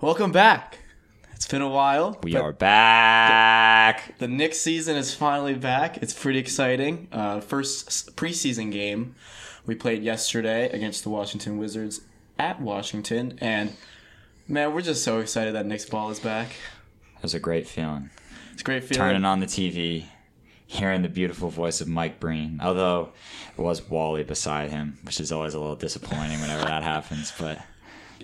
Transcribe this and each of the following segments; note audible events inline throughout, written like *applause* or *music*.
Welcome back. It's been a while. We are back. The Knicks season is finally back. It's pretty exciting. Uh, first preseason game we played yesterday against the Washington Wizards at Washington, and man, we're just so excited that Knicks ball is back. It was a great feeling. It's a great feeling. Turning on the TV, hearing the beautiful voice of Mike Breen. Although it was Wally beside him, which is always a little disappointing whenever that happens. But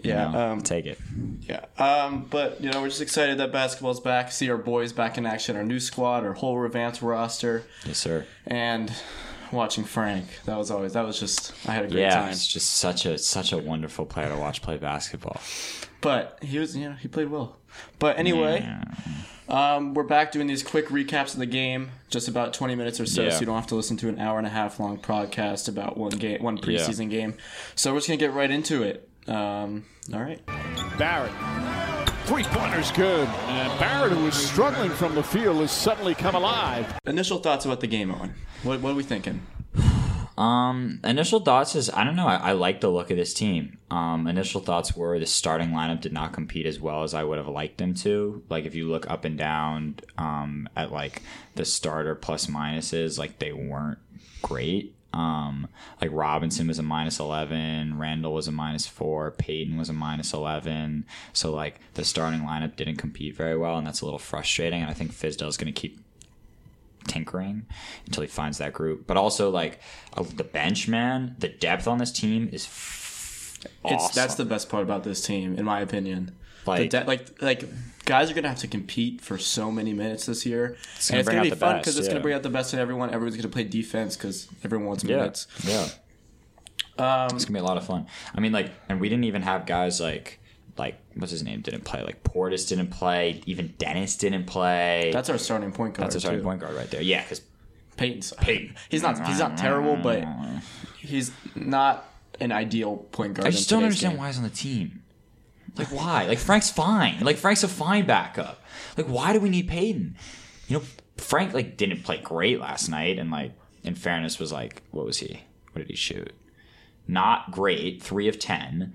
Yeah, know, um, take it. Yeah. Um, but you know, we're just excited that basketball's back. See our boys back in action. Our new squad, our whole revamped roster, Yes, sir. and watching Frank. That was always that was just I had a great Yeah, time. it's just such a such a wonderful player to watch play basketball. But he was, you know, he played well. But anyway, Yeah. um, we're back doing these quick recaps of the game, just about 20 minutes or so, Yeah. so you don't have to listen to an hour and a half long podcast about one game, one preseason game. So we're just gonna get right into it. Um, all right. Barrett. Three pointers good. And Barrett, who was struggling from the field, has suddenly come alive. Initial thoughts about the game, Owen. What, what are we thinking? Um, initial thoughts is I don't know. I, I like the look of this team. Um, initial thoughts were the starting lineup did not compete as well as I would have liked them to. Like if you look up and down um, at like the starter plus minuses, like they weren't great. Um, like Robinson was a minus eleven, Randle was a minus four, Payton was a minus eleven. So like the starting lineup didn't compete very well, and that's a little frustrating. And I think Fizdale's going to keep tinkering until he finds that group. But also like uh, the bench, man, the depth on this team is f- awesome. It's that's the best part about this team, in my opinion. Like- de- like like guys are gonna have to compete for so many minutes this year, It's and it's gonna be fun because it's gonna bring out the best in everyone. Everyone's gonna play defense because everyone wants yeah, minutes. yeah. Um, It's gonna be a lot of fun. I mean, like, and we didn't even have guys like like what's his name didn't play. Like Portis didn't play. Even Dennis didn't play. that's our starting point guard. that's our starting too. point guard right there. Yeah, because Payton's *laughs* Payton. He's not he's not terrible, but he's not an ideal point guard. I just don't understand game. why he's on the team. Like why? Like Frank's fine. Like Frank's a fine backup. Like why do we need Payton? You know, Frank like didn't play great last night, and like in fairness was like what was he? What did he shoot? Not great, three of ten,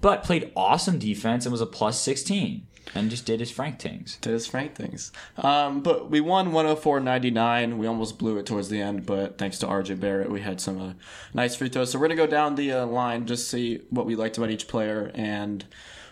but played awesome defense and was a plus sixteen, and just did his Frank things. Did his Frank things. Um, but we won 104-99. We almost blew it towards the end, but thanks to RJ Barrett, we had some uh, nice free throws. So we're gonna go down the uh, line, just see what we liked about each player, and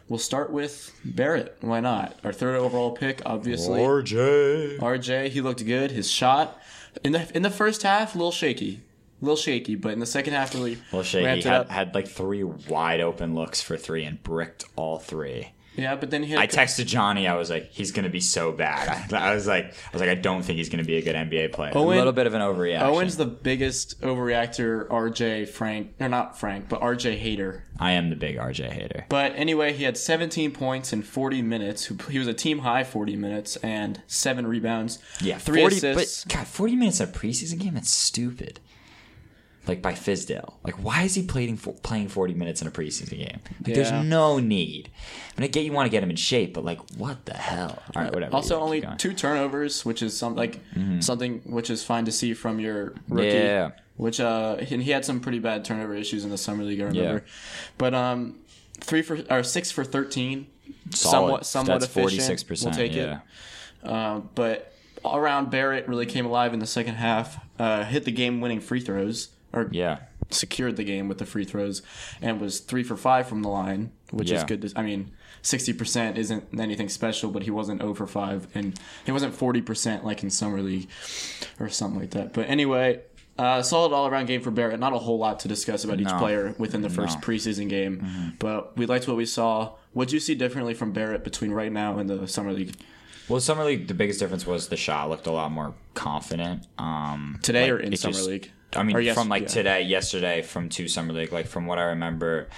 we'll start with Barrett. Why not? Our third overall pick, obviously. RJ. RJ, he looked good. His shot in the in the first half, a little shaky, a little shaky, but in the second half, really Well, Shaky ramped it had, up. had like three wide open looks for three and bricked all three. Yeah, but then he had I texted Johnny. I was like, he's gonna be so bad. I, *laughs* I was like, I was like, I don't think he's gonna be a good NBA player. Owen- a little bit of an overreaction. Owen's the biggest overreactor. RJ Frank, or not Frank, but RJ hater. I am the big RJ hater. But anyway, he had 17 points in 40 minutes. He was a team high 40 minutes and seven rebounds. Yeah, three 40, assists. But God, forty minutes in a preseason game? That's stupid. Like by Fizdale. Like, why is he playing for, playing forty minutes in a preseason game? Like, Yeah. there's no need. I mean, I get you want to get him in shape, but like, what the hell? All right, whatever. Also, Yeah, only two turnovers, which is some like something which is fine to see from your rookie. Yeah. Which uh, and he had some pretty bad turnover issues in the summer league. I remember, but um, three for or six for 13. Solid. Somewhat, somewhat That's efficient. 46%, We'll take yeah. it. Uh, but all around, Barrett really came alive in the second half. Uh, hit the game-winning free throws, or Yeah. secured the game with the free throws and was three for five from the line, which is good. To, I mean, sixty percent isn't anything special, but he wasn't over five, and he wasn't forty percent like in summer league or something like that. But anyway. Uh, solid all around game for Barrett. Not a whole lot to discuss about each player within the first No. preseason game, but we liked what we saw. What do you see differently from Barrett between right now and the summer league Well, summer league, the biggest difference was the shot looked a lot more confident. Um, today like, or in summer just- league? I mean, yes- from like yeah. today, yesterday, from two summer league. Like from what I remember,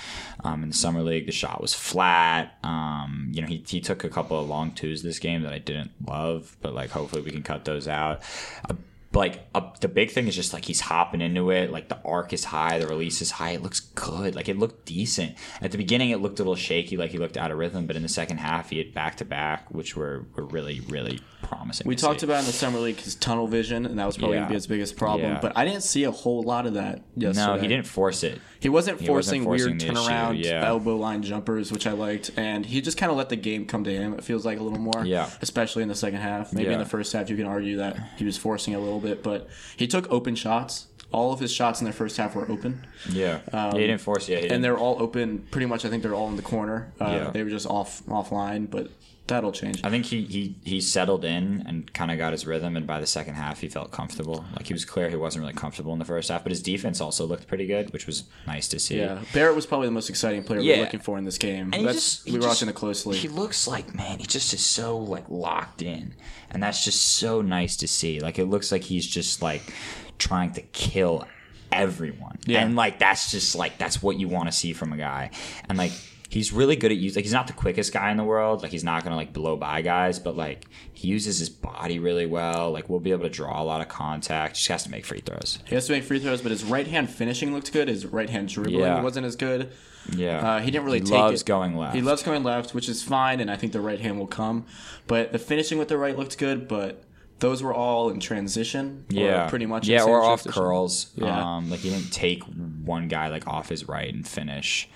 um, in the summer league, the shot was flat. Um, you know, he he took a couple of long twos this game that I didn't love, but like hopefully we can cut those out. Uh, like uh, the big thing is just like he's hopping into it. Like the arc is high, the release is high. It looks good. Like it looked decent at the beginning. It looked a little shaky, like he looked out of rhythm. But in the second half, he had back to back, which were were really really promising. We talked see. about in the summer league his tunnel vision, and that was probably Yeah. gonna be his biggest problem. Yeah. But I didn't see a whole lot of that yesterday. No, he didn't force it. He wasn't forcing, forcing weird issue, turnaround yeah. elbow line jumpers, which I liked, and he just kind of let the game come to him. It feels like a little more, Yeah. Especially in the second half. Maybe in the first half, you can argue that he was forcing a little bit, but he took open shots. All of his shots in the first half were open, Yeah, he didn't force. Yeah, he and didn't- they're all open. Pretty much, I think they're all in the corner. Uh, Yeah. They were just off offline, but that'll change. I think he, he, he settled in and kind of got his rhythm, and by the second half, he felt comfortable. Like he was clear he wasn't really comfortable in the first half, but his defense also looked pretty good, which was nice to see. Yeah, Barrett was probably the most exciting player we Yeah. were looking for in this game. And he just- we were just- watching it closely. He looks like man, he just is so like locked in, and that's just so nice to see. Like it looks like he's just like trying to kill everyone, Yeah. and like that's just like that's what you want to see from a guy, and like. He's really good at using. Like he's not the quickest guy in the world. Like he's not gonna like blow by guys, but like he uses his body really well. Like we'll be able to draw a lot of contact. Just has to make free throws. He has to make free throws, but his right hand finishing looked good. His right hand dribbling Yeah. wasn't as good. Yeah, Uh, he didn't really He take loves it. going left. He loves going left, which is fine, and I think the right hand will come. But the finishing with the right looked good, but those were all in transition. or yeah, pretty much. Yeah, or off transition. curls. Yeah. Um, like he didn't take one guy like off his right and finish.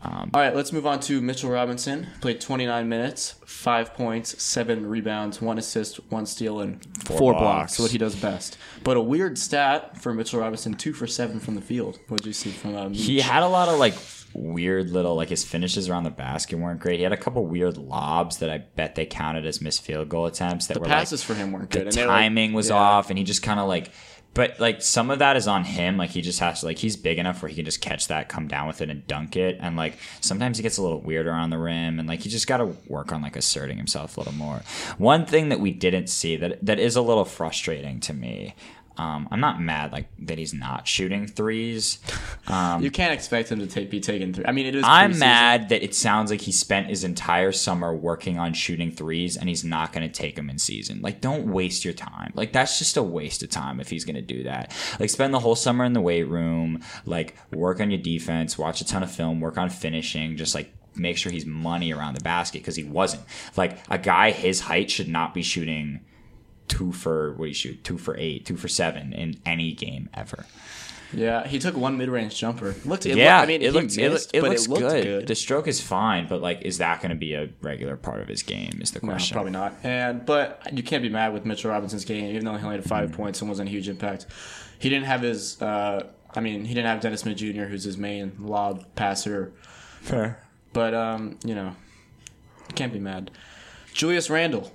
All right, let's move on to Mitchell Robinson. Played 29 minutes, five points, seven rebounds, one assist, one steal, and four, blocks. blocks. What he does best. But a weird stat for Mitchell Robinson: two for seven from the field. What did you see from um, He had a lot of like weird little like his finishes around the basket weren't great. He had a couple weird lobs that I bet they counted as missed field goal attempts that the were passes like for him weren't the good? and they were, like- timing was yeah. off and he just kind of like but like some of that is on him. Like he just has to like he's big enough where he can just catch that come down with it and dunk it. And like sometimes he gets a little weirder on the rim and like he just got to work on like asserting himself a little more. One thing that we didn't see that that is a little frustrating to me um, I'm not mad like that he's not shooting threes. *laughs* Um, You can't expect him to take, be taken through. I mean, it is. I'm preseason. mad that it sounds like he spent his entire summer working on shooting threes and he's not going to take them in season. Like, don't waste your time. Like, that's just a waste of time if he's going to do that. Like, spend the whole summer in the weight room, like, work on your defense, watch a ton of film, work on finishing, just like make sure he's money around the basket because he wasn't. Like, a guy his height should not be shooting two for, what do you shoot? Two for eight, two for seven in any game ever. Yeah, he took one mid-range jumper. Looked. It yeah, looked, I mean, it looks it, missed, it but looks it looked good. good. The stroke is fine, but like, is that going to be a regular part of his game? Is the No, question? probably not. And but you can't be mad with Mitchell Robinson's game, even though he only had Mm. five points and wasn't a huge impact. He didn't have his. Uh, I mean, he didn't have Dennis Smith Jr., who's his main lob passer. Fair. But um, you know, can't be mad. Julius Randle,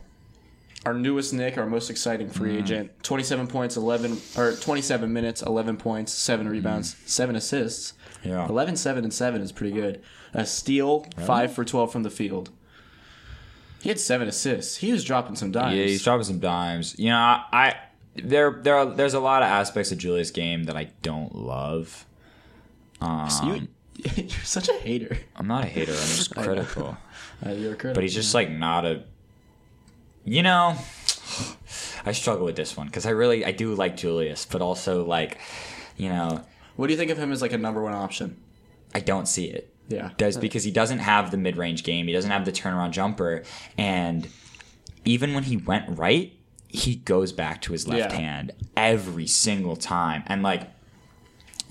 our newest Nick, our most exciting Mm. free agent. Twenty-seven points, eleven or twenty-seven minutes, eleven points, seven rebounds, seven assists. Mm. Yeah. 11, 7, and seven is pretty good. A steal, five for twelve from the field. He had seven assists. He was dropping some dimes. Yeah, he's dropping some dimes. You know, I, I there there are there's a lot of aspects of Julius' game that I don't love. Um, You, *laughs* you're such a hater. I'm not a hater. I'm just *laughs* critical. *laughs* Uh, you're a critic. but he's just like not a. You know, *sighs* I struggle with this one because I really I do like Julius, but also like, you know, What do you think of him as like a number one option? I don't see it. Yeah. does uh, because he doesn't have the mid range game. He doesn't have the turnaround jumper, and even when he went right, he goes back to his left Yeah. hand every single time, and like.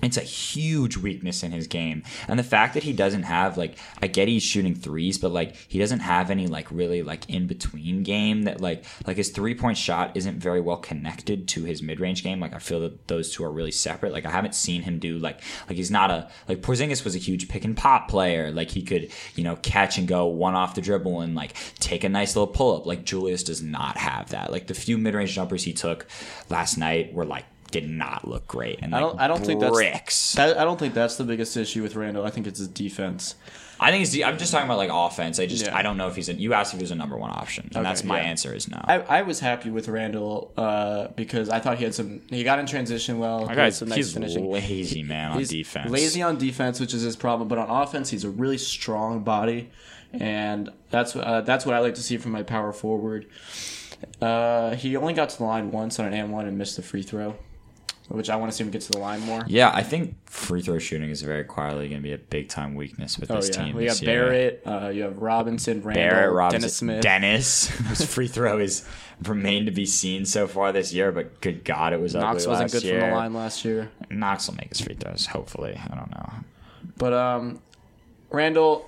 It's a huge weakness in his game. And the fact that he doesn't have like I get he's shooting threes, but like he doesn't have any like really like in between game that like like his three point shot isn't very well connected to his mid range game. Like I feel that those two are really separate. Like I haven't seen him do like like he's not a like Porzingis was a huge pick and pop player. Like he could, you know, catch and go one off the dribble and like take a nice little pull up. Like Julius does not have that. Like the few mid range jumpers he took last night were like did not look great. And I don't. like, I don't think that's. bricks. That, I don't think that's the biggest issue with Randle. I think it's his defense. I think it's. I'm just talking about like offense. I just Yeah. I don't know if he's. A, you asked if he was a number one option, and Okay, that's my yeah. answer is no. I, I was happy with Randle uh, because I thought he had some. He got in transition well. My he had guy's some nice he's finishing. lazy man on He's defense. Lazy on defense, which is his problem, but on offense, he's a really strong body, and that's uh, that's what I like to see from my power forward. Uh, he only got to the line once on an and one and missed the free throw, which I want to see him get to the line more. Yeah, I think free throw shooting is very quietly going to be a big time weakness with Oh this yeah, team. we got year. Barrett. Uh, you have Robinson, Randle, Barrett, Robinson, Dennis Smith. Dennis, *laughs* whose free throw is remained to be seen so far this year. But good God, it was Knox ugly wasn't last good year. from the line last year. Knox will make his free throws. Hopefully, I don't know. But um, Randle,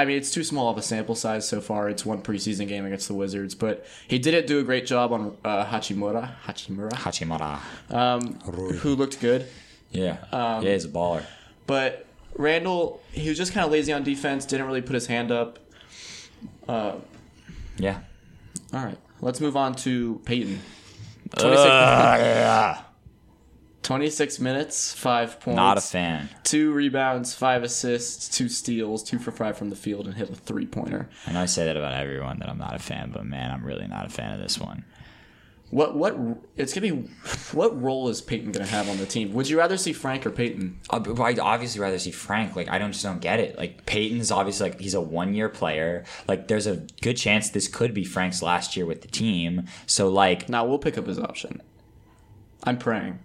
I mean, it's too small of a sample size so far. It's one preseason game against the Wizards, but he didn't do a great job on uh, Hachimura, Hachimura, Hachimura. um, who looked good. Yeah. Um, yeah, he's a baller. But Randle, he was just kind of lazy on defense. Didn't really put his hand up. Uh, Yeah. all right, let's move on to Payton. Uh, yeah. 26 minutes, five points. Not a fan. Two rebounds, five assists, two steals, two for five from the field, and hit a three pointer. I know I say that about everyone that I'm not a fan, but man, I'm really not a fan of this one. What what it's gonna be? What role is Payton gonna have on the team? Would you rather see Frank or Payton? I'd obviously rather see Frank. Like I don't just don't get it. Like Payton's obviously like he's a one year player. Like there's a good chance this could be Frank's last year with the team. So like, Now we'll pick up his option. I'm praying.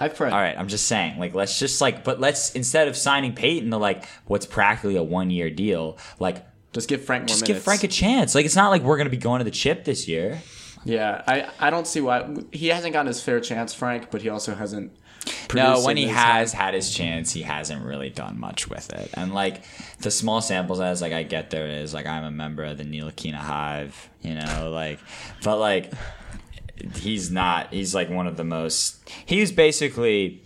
I pray. all right, I'm just saying. Like let's just like, but let's instead of signing Payton to like what's practically a one year deal, like Just give Frank more just minutes. give Frank a chance. Like it's not like we're gonna be going to the chip this year. yeah, I I don't see why he hasn't gotten his fair chance, Frank, but he also hasn't. No, when he has had his chance, he hasn't really done much with it. And like the small samples as like I get there is like I'm a member of the Ntilikina Hive, you know, like but like he's not he's like one of the most he's basically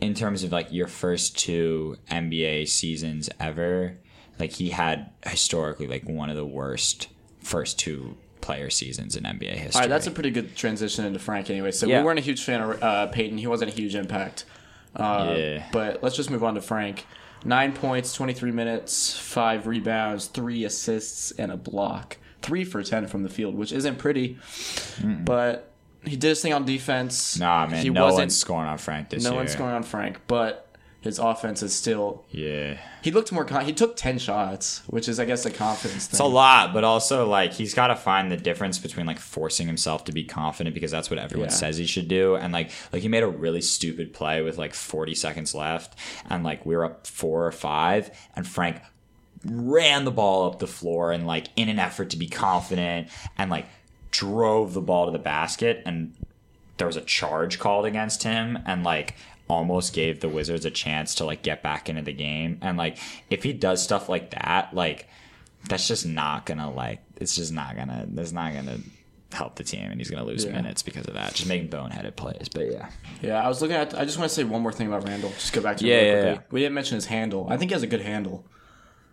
in terms of like your first two NBA seasons ever, like he had historically like one of the worst first two player seasons in NBA history. All right, that's a pretty good transition into Frank anyway. So Yeah. we weren't a huge fan of uh, Payton. He wasn't a huge impact. Uh, Yeah. But let's just move on to Frank. Nine points, 23 minutes, five rebounds, three assists, and a block. Three for 10 from the field, which isn't pretty. But he did his thing on defense. Nah, man, he no wasn't, one's scoring on Frank this No year. one's scoring on Frank, but his offense is still. Yeah. He looked more. Con- he took 10 shots, which is, I guess, a confidence thing. It's a lot, but also like he's got to find the difference between like forcing himself to be confident because that's what everyone Yeah. says he should do, and like like he made a really stupid play with like 40 seconds left, and like we were up four or five, and Frank ran the ball up the floor and like in an effort to be confident and like drove the ball to the basket and there was a charge called against him and like almost gave the Wizards a chance to like get back into the game. And like if he does stuff like that, like that's just not gonna like it's just not gonna that's not gonna help the team and he's gonna lose Yeah. minutes because of that. Just making boneheaded plays. But yeah. Yeah, I was looking at. I just want to say one more thing about Randle. Just go back to it Yeah, yeah. We didn't mention his handle. I think he has a good handle.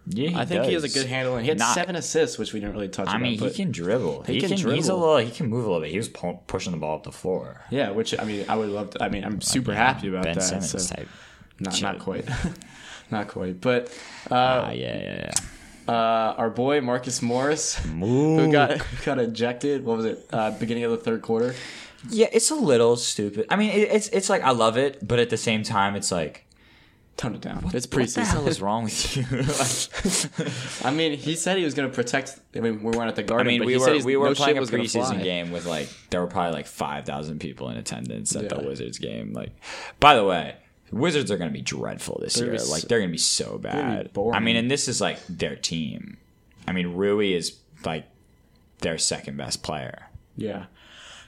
Yeah, I think he has a good handle, and he had Not- seven assists, which we didn't really touch. On. I mean, he can dribble. He, He can, can He's a little. He can move a little bit. He was pu- pushing the ball up the floor. Yeah, which I mean, I would love to. I mean, I'm super happy about ben that. Simmons so- type. Not, shit. not quite, *laughs* not quite. But uh, Ah, yeah, yeah, yeah. uh, our boy Marcus Morris, who got who got ejected. What was it? Uh, beginning of the third quarter. Yeah, it's a little stupid. I mean, it, it's it's like I love it, but at the same time, it's like Tone it down. it's what the hell is wrong with you? *laughs* I mean, he said he was going to protect. I mean, we weren't at the garden. I Garden. mean, but we he were said we were no playing a preseason game with like there were probably like five thousand people in attendance at the Wizards game. Like, by the way, Wizards are going to be dreadful this They're year. gonna Like, they're going to be so gonna be bad. boring. I mean, and this is like their team. I mean, Rui is like their second best player. Yeah,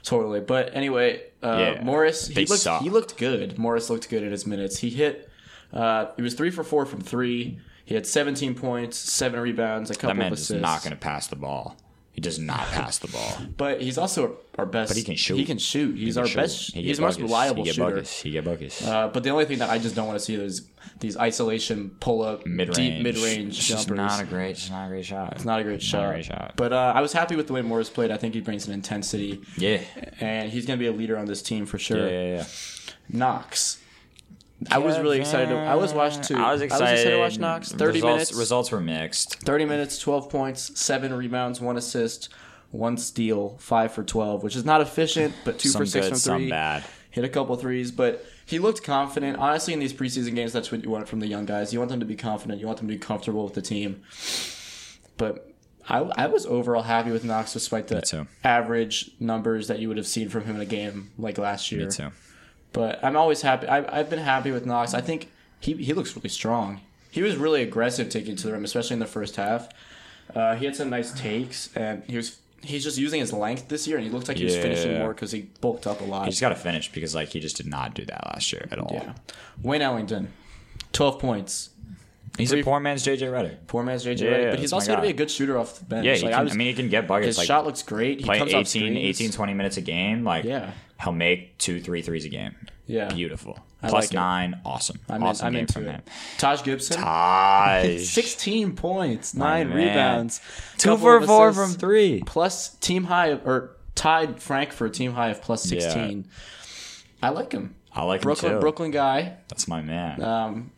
totally. But anyway, uh, Yeah, Morris he looked he looked good. Morris looked good in his minutes. He hit. Uh, he was three for four from three. He had 17 points, seven rebounds, a couple That man of is not going to pass the ball. He does not *laughs* pass the ball. But he's also our best. But he can shoot. He can shoot. He's our best. He he's get the most reliable he shooter. Buckets. He get buckets. Uh, but the only thing that I just don't want to see is these isolation pull up mid deep mid range It's jumpers. not a great, just not a great shot. it's not a great shot. Not a great shot. But uh, I was happy with the way Morris played. I think he brings an intensity, yeah, and he's going to be a leader on this team for sure. yeah, sure. yeah, yeah. Knox. I was really excited. To, I was watched too. I was excited. to watch Knox. Thirty results, minutes. Results were mixed. Thirty minutes. Twelve points. Seven rebounds. One assist. One steal. Five for twelve, which is not efficient, but two Some for six good, from three. bad. Hit a couple threes, but he looked confident. Honestly, in these preseason games, that's what you want from the young guys. You want them to be confident. You want them to be comfortable with the team. But I, I was overall happy with Knox, despite the average numbers that you would have seen from him in a game like last year. Me too. But I'm always happy. I, I've been happy with Knox. I think he, he looks really strong. He was really aggressive taking to the rim, especially in the first half. Uh, he had some nice takes, and he was he's just using his length this year, and he looked like he was finishing more because he bulked up a lot. He's got to finish because like he just did not do that last year at all. yeah. Wayne Ellington, 12 points. He's a poor man's JJ Redick. Poor man's JJ Yeah, Redick, but he's also going to be a good shooter off the bench. Yeah, he Like, can, I, was- mean, he can get buckets. his like, shot looks great. He play comes 18, off screens. 18, 20 minutes a game. Like, Yeah. He'll make two, three threes a game. Yeah. Beautiful. Plus like it. nine. Awesome. I'm, awesome in, I'm game from it. him. Taj Gibson, Taj. *laughs* 16 points, nine rebounds, Two for four assists, from three. plus team high or tied Frank for a team high of plus 16. I like him. I like Brooklyn, him too. Brooklyn guy. That's my man. Um,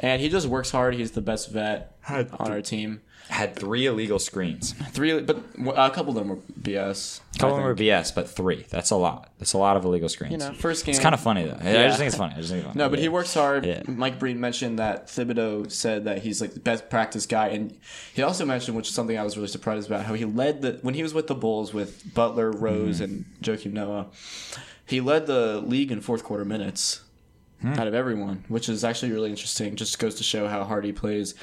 and he just works hard. He's the best vet on our team. Had three illegal screens. Three, but a couple of them were BS. A couple of them were. BS, but three. That's a lot. That's a lot of illegal screens. You know, first game. It's kind of funny though. I just think it's funny. I just think it's funny. No, but he works hard. Yeah. Mike Breen mentioned that Thibodeau said that he's like the best practice guy, and he also mentioned, which is something I was really surprised about, how he led the when he was with the Bulls with Butler, Rose, Mm-hmm. and Joakim Noah. He led the league in fourth quarter minutes Hmm. out of everyone, which is actually really interesting. Just goes to show how hard he plays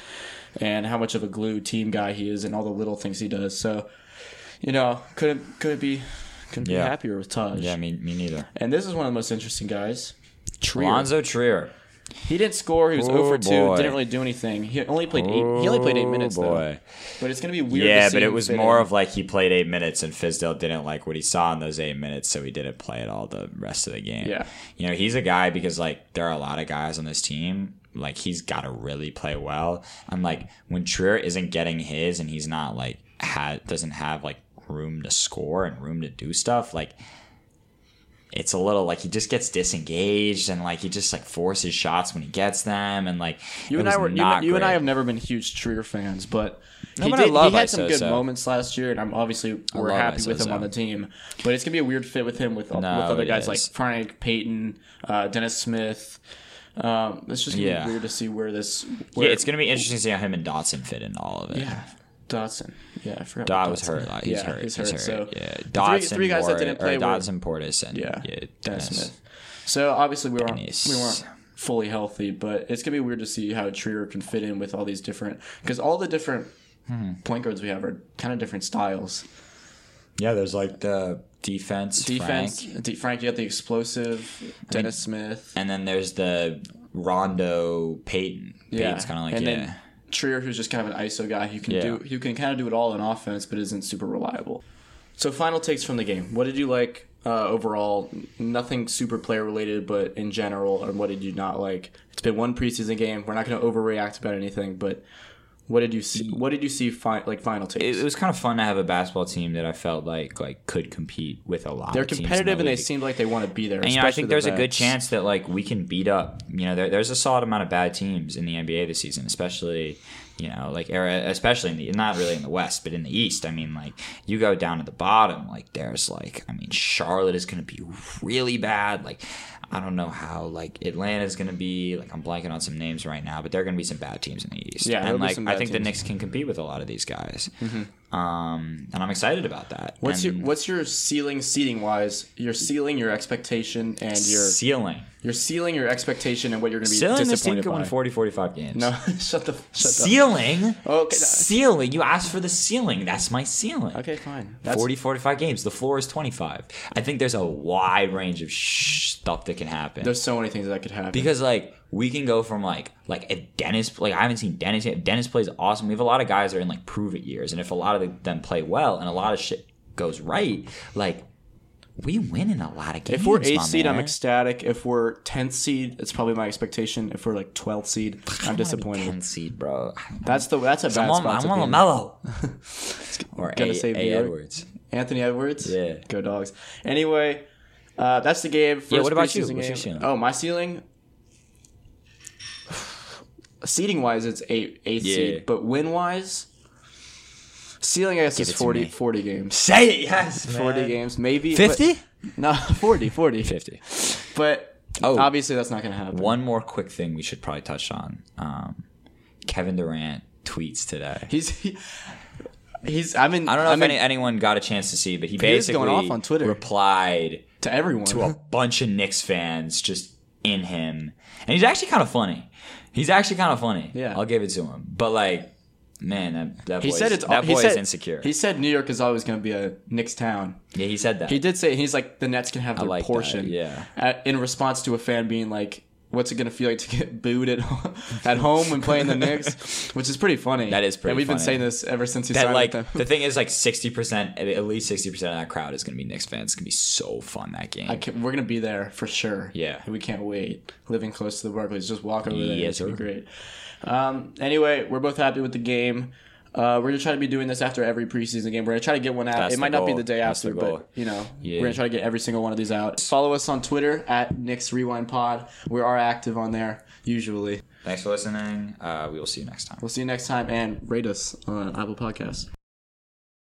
and how much of a glue team guy he is, and all the little things he does. So, you know, couldn't couldn't be couldn't be happier with Taj. Yeah, me, me neither. And this is one of the most interesting guys. Trier. Lonzo Trier. He didn't score. He was Oh, 0 for 2. boy. Didn't really do anything. He only played eight. He only played eight Oh, minutes though. boy. But it's gonna be weird. Yeah, to see but it was more in. of like he played eight minutes and Fizdale didn't like what he saw in those eight minutes, so he didn't play it all the rest of the game. Yeah. You know, he's a guy because like there are a lot of guys on this team. Like he's got to really play well. And like when Trier isn't getting his and he's not like had doesn't have like room to score and room to do stuff, like it's a little like he just gets disengaged and like he just like forces shots when he gets them and like you and I were. You, not you and I have never been huge Trier fans, but he I did. love he had some good moments last year, and I'm obviously we're happy with him on the team. But it's gonna be a weird fit with him with, No, with other guys like. Frank, Payton, uh, Dennis Smith. Um, it's just gonna Yeah. be weird to see where this. Yeah, it's gonna be interesting to see how him and Dotson fit in all of it. Yeah, Dotson. Yeah, I forgot. Dot was hurt. Like, he's yeah, hurt. He's He's hurt. hurt. So yeah, Dotson, three, three guys that didn't play were Dotson, Portis, and Yeah, yeah, Dennis Dennis. Smith. So obviously we weren't Dennis. we weren't fully healthy, but it's gonna be weird to see how Trier can fit in with all these different because all the different Hmm. point guards we have are kind of different styles. Yeah, there's like the defense, Defense, Frank, Frank, you got the explosive Dennis Smith. and then there's the Rondo Payton. Yeah, Payton's kind of like and yeah. Trier, who's just kind of an ISO guy who can Yeah. do who can kind of do it all in offense, but isn't super reliable. So final takes from the game. What did you like uh, overall? Nothing super player related, but in general, and what did you not like? It's been one preseason game. We're not going to overreact about anything, but what did you see? What did you see? Fi- like final takes. it, was kind of fun to have a basketball team that I felt like like could compete with a lot. They're of teams competitive the and they seemed like they want to be there. And you know, I think the there's a good chance that like we can beat up. You know, there, there's a solid amount of bad teams in the NBA this season, especially you know, like especially in the not really in the West, but in the East. I mean, like you go down to the bottom, like there's like I mean, Charlotte is going to be really bad. Like I don't know how like Atlanta is going to be. Like I'm blanking on some names right now, but there are going to be some bad teams in the East. Yeah, there'll and be like some I bad think the teams. Knicks can compete with a lot of these guys. Um, and I'm excited about that. What's and your What's your ceiling seating wise? Your ceiling, your expectation, and your ceiling? Your ceiling, your expectation, and what you're going to be Ceiling this team disappointed can by. win 40, 45 games. No, *laughs* shut the shut the. Ceiling? *laughs* Okay. Ceiling. You asked for the ceiling. That's my ceiling. Okay, fine. That's 40, 45 games. The floor is 25. I think there's a wide range of sh- stuff that can happen. There's so many things that could happen. because like we can go from like like if Dennis like I haven't seen Dennis yet. If Dennis plays awesome. We have a lot of guys that are in like prove it years, and if a lot of them play well and a lot of shit goes right, like we win in a lot of games. if we're eighth seed, I'm ecstatic. If we're tenth seed, it's probably my expectation. If we're like twelfth seed, *sighs* I'm I disappointed. 10 seed, bro. That's the that's a bad I'm spot I'm on be. Lamelo. *laughs* or Gonna A, A Edwards. Anthony Edwards. Yeah. go dogs. Anyway, uh, that's the game. First Yeah, what about you? preseason What's your game. ceiling? Oh, my ceiling. *sighs* Seating wise, it's eight eighth Yeah. seed, but win wise, ceiling I guess Give is 40, 40 games. Say it, yes. 40 games, maybe. 50? No, *laughs* 40, 40. 50. But Oh. obviously that's not going to happen. One more quick thing we should probably touch on. Um, Kevin Durant tweets today. He's he, he's. I mean, I don't know I if mean, any, anyone got a chance to see, but he He basically going off on Twitter. replied to everyone. to a bunch of Knicks fans just in him, and he's actually kind of funny. He's actually kind of funny. Yeah. I'll give it to him. But like, man, that that he said it's that he boy said, is insecure. He said New York is always going to be a Knicks town. yeah, he said that. He did say he's like the Nets can have their like that, portion. yeah. At, in response to a fan being like, what's it gonna feel like to get *laughs* booed at at home when playing the Knicks, *laughs* which is pretty funny. That is pretty And we've been saying this ever since he that signed like with them. the thing is like sixty percent, at least sixty percent of that crowd is gonna be Knicks fans. It's gonna be so fun that game. I can, we're gonna be there for sure. Yeah. we can't wait. Living close to the Barclays, just walk over there. Yes, it's gonna be great. Um, anyway, we're both happy with the game. Uh, we're gonna try to be doing this after every preseason game. We're gonna try to get one out. That's it might not be the day That's after, the but you know, Yeah. we're gonna try to get every single one of these out. Follow us on Twitter at Knicks Rewind Pod. We are active on there usually. Thanks for listening. Uh, we will see you next time. We'll see you next time and rate us on Apple Podcasts.